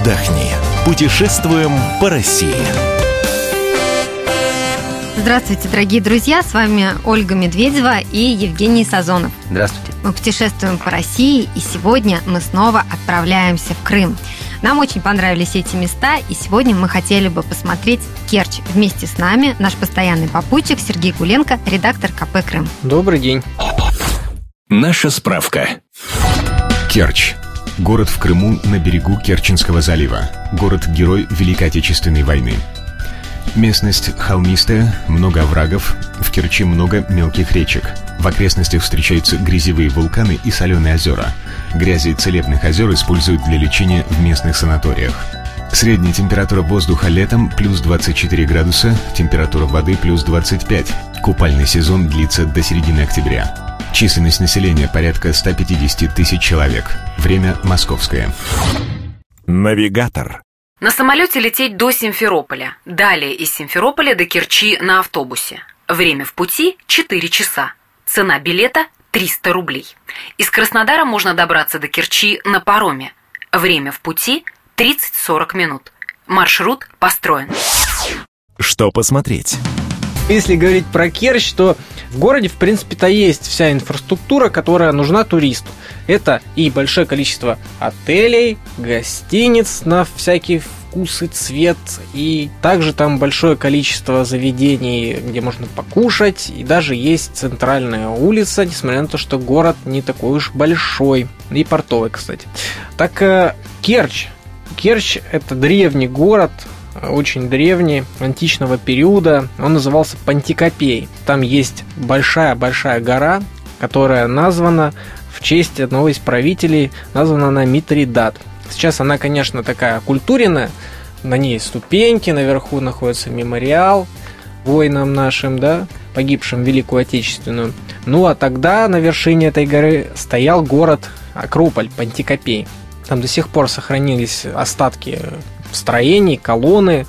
отдохни. Путешествуем по России. Здравствуйте, дорогие друзья! С вами Ольга Медведева и Евгений Сазонов. Здравствуйте. Мы путешествуем по России, и сегодня мы снова отправляемся в Крым. Нам очень понравились эти места, и сегодня мы хотели бы посмотреть Керчь. Вместе с нами наш постоянный попутчик Сергей Гуленко, редактор КП «Крым». Добрый день. Наша справка. Керчь. Город в Крыму на берегу Керченского залива. Город-герой Великой Отечественной войны. Местность холмистая, много оврагов, в Керчи много мелких речек. В окрестностях встречаются грязевые вулканы и соленые озера. Грязи целебных озер используют для лечения в местных санаториях. Средняя температура воздуха летом плюс 24 градуса, температура воды плюс 25. Купальный сезон длится до середины октября. Численность населения порядка 150 тысяч человек. Время московское. Навигатор. На самолете лететь до Симферополя. Далее из Симферополя до Керчи на автобусе. Время в пути 4 часа. Цена билета 300 рублей. Из Краснодара можно добраться до Керчи на пароме. Время в пути 30-40 минут. Маршрут построен. Что посмотреть? Если говорить про Керчь, то в городе, в принципе-то, есть вся инфраструктура, которая нужна туристу. Это и большое количество отелей, гостиниц на всякий вкус и цвет, и также там большое количество заведений, где можно покушать, и даже есть центральная улица, несмотря на то, что город не такой уж большой, и портовый, кстати. Так, э, Керчь. Керчь – это древний город, очень древний, античного периода. Он назывался Пантикопей. Там есть большая-большая гора, которая названа в честь одного из правителей, названа она Митридат. Сейчас она, конечно, такая культуренная, на ней ступеньки, наверху находится мемориал воинам нашим, да, погибшим в Великую Отечественную. Ну а тогда на вершине этой горы стоял город Акрополь, Пантикопей. Там до сих пор сохранились остатки строений, колонны.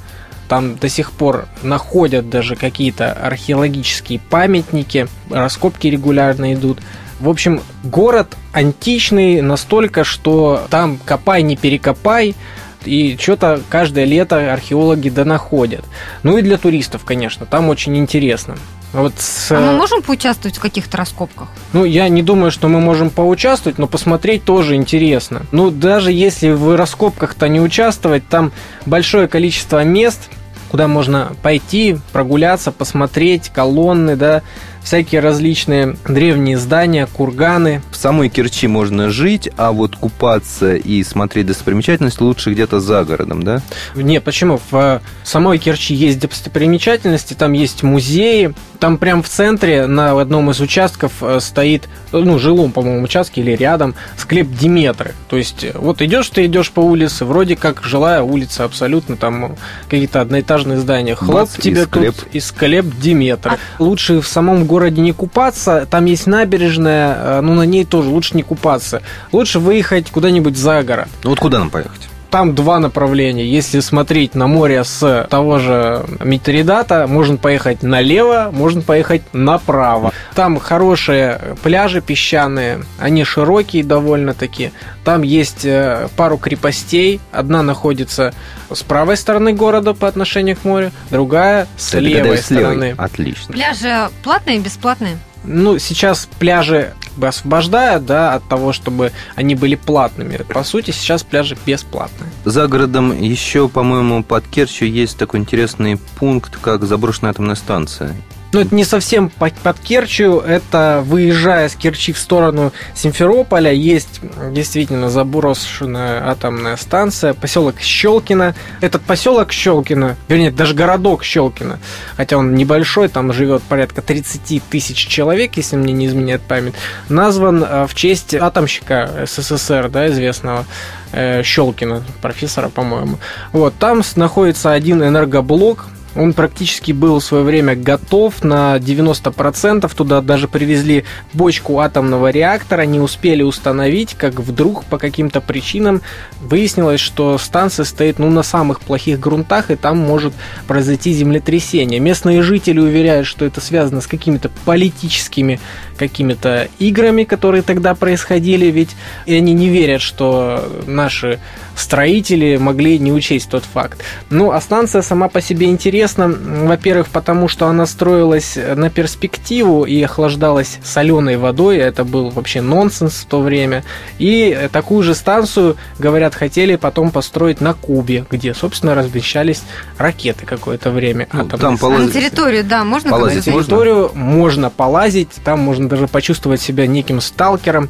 Там до сих пор находят даже какие-то археологические памятники, раскопки регулярно идут. В общем, город античный настолько, что там копай, не перекопай, и что-то каждое лето археологи донаходят. Ну и для туристов, конечно, там очень интересно. Вот с... А мы можем поучаствовать в каких-то раскопках? Ну, я не думаю, что мы можем поучаствовать, но посмотреть тоже интересно. Ну, даже если в раскопках-то не участвовать, там большое количество мест, куда можно пойти, прогуляться, посмотреть, колонны, да, всякие различные древние здания, курганы. В самой Керчи можно жить, а вот купаться и смотреть достопримечательность лучше где-то за городом, да? Не, почему? В самой Керчи есть достопримечательности, там есть музеи, там прям в центре на одном из участков э, стоит, ну, жилом, по-моему, участке или рядом, склеп Диметры. То есть, э, вот идешь ты идешь по улице, вроде как жилая улица абсолютно, там какие-то одноэтажные здания. Хлоп Бац, и тебе склеп. тут и склеп Диметры. Лучше в самом городе не купаться, там есть набережная, э, ну, на ней тоже лучше не купаться. Лучше выехать куда-нибудь за город. Ну вот куда нам поехать? Там два направления. Если смотреть на море с того же Митридата, можно поехать налево, можно поехать направо. Там хорошие пляжи песчаные, они широкие довольно-таки. Там есть э, пару крепостей. Одна находится с правой стороны города по отношению к морю, другая с Это когда левой с левой. стороны. Отлично. Пляжи платные и бесплатные? Ну, сейчас пляжи освобождают, да, от того, чтобы они были платными. По сути, сейчас пляжи бесплатные. За городом еще, по-моему, под Керчью есть такой интересный пункт, как заброшенная атомная станция. Ну, это не совсем под, под Керчью, это выезжая с Керчи в сторону Симферополя, есть действительно заброшенная атомная станция, поселок Щелкино. Этот поселок Щелкино, вернее, даже городок Щелкино, хотя он небольшой, там живет порядка 30 тысяч человек, если мне не изменяет память, назван э, в честь атомщика СССР, да, известного э, Щелкина, профессора, по-моему. Вот, там находится один энергоблок, он практически был в свое время готов на 90%. Туда даже привезли бочку атомного реактора, не успели установить, как вдруг по каким-то причинам выяснилось, что станция стоит ну, на самых плохих грунтах, и там может произойти землетрясение. Местные жители уверяют, что это связано с какими-то политическими какими-то играми, которые тогда происходили, ведь и они не верят, что наши строители могли не учесть тот факт. Ну, а станция сама по себе интересна, во-первых, потому что она строилась на перспективу и охлаждалась соленой водой, это был вообще нонсенс в то время. И такую же станцию, говорят, хотели потом построить на Кубе, где, собственно, размещались ракеты какое-то время. Ну, атомные. там А на полазить. территорию, да, можно Полазить говорить? можно? территорию можно полазить, там можно даже почувствовать себя неким сталкером.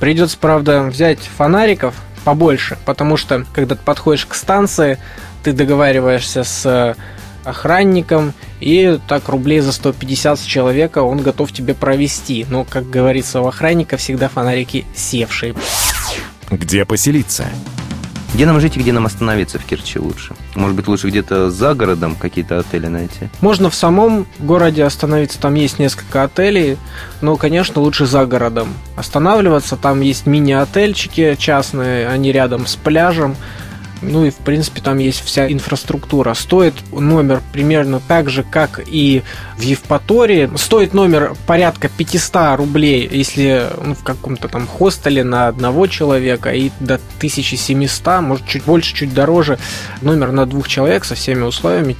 Придется, правда, взять фонариков побольше, потому что, когда ты подходишь к станции, ты договариваешься с э, охранником, и так рублей за 150 с человека он готов тебе провести. Но, как говорится, у охранника всегда фонарики севшие. Где поселиться? Где нам жить и где нам остановиться в Керчи лучше? Может быть, лучше где-то за городом какие-то отели найти? Можно в самом городе остановиться, там есть несколько отелей, но, конечно, лучше за городом останавливаться. Там есть мини-отельчики частные, они рядом с пляжем. Ну и, в принципе, там есть вся инфраструктура. Стоит номер примерно так же, как и в Евпатории. Стоит номер порядка 500 рублей, если ну, в каком-то там хостеле на одного человека, и до 1700, может, чуть больше, чуть дороже. Номер на двух человек со всеми условиями.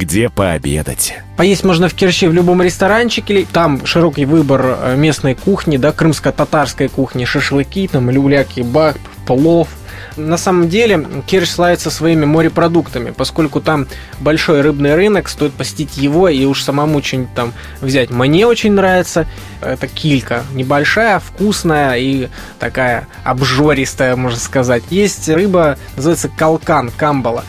Где пообедать? Поесть можно в Керчи в любом ресторанчике. Там широкий выбор э, местной кухни, да, крымско-татарской кухни, шашлыки, там, люля-кебаб, плов. На самом деле Керчь славится своими морепродуктами, поскольку там большой рыбный рынок, стоит посетить его и уж самому что-нибудь там взять. Мне очень нравится, это килька, небольшая, вкусная и такая обжористая, можно сказать. Есть рыба, называется калкан, камбала.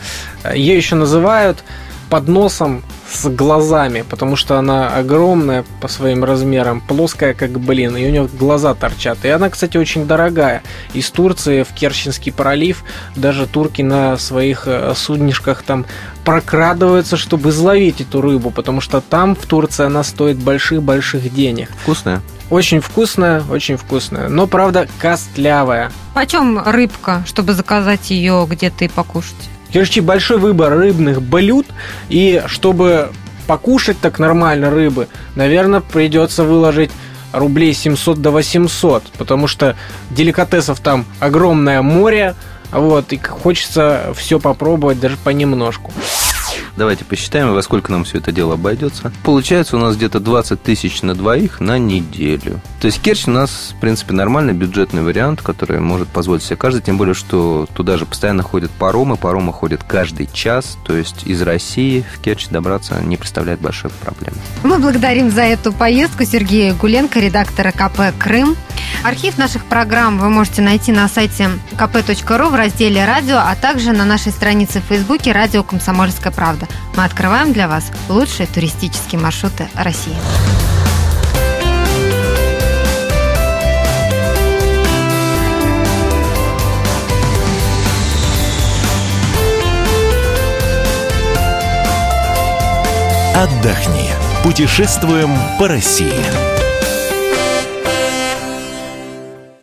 Ее еще называют под носом с глазами, потому что она огромная по своим размерам, плоская как блин, и у нее глаза торчат. И она, кстати, очень дорогая. Из Турции в Керченский пролив даже турки на своих э, суднишках там прокрадываются, чтобы изловить эту рыбу, потому что там в Турции она стоит больших-больших денег. Вкусная? Очень вкусная, очень вкусная, но, правда, костлявая. Почем рыбка, чтобы заказать ее где-то и покушать? Керчи большой выбор рыбных блюд, и чтобы покушать так нормально рыбы, наверное, придется выложить рублей 700 до 800, потому что деликатесов там огромное море, вот, и хочется все попробовать даже понемножку. Давайте посчитаем, во сколько нам все это дело обойдется. Получается у нас где-то 20 тысяч на двоих на неделю. То есть Керчь у нас, в принципе, нормальный бюджетный вариант, который может позволить себе каждый, тем более, что туда же постоянно ходят паромы, паромы ходят каждый час, то есть из России в Керчь добраться не представляет большой проблемы. Мы благодарим за эту поездку Сергея Гуленко, редактора КП «Крым». Архив наших программ вы можете найти на сайте kp.ru в разделе «Радио», а также на нашей странице в Фейсбуке «Радио Комсомольская правда». Мы открываем для вас лучшие туристические маршруты России. Отдохни. Путешествуем по России.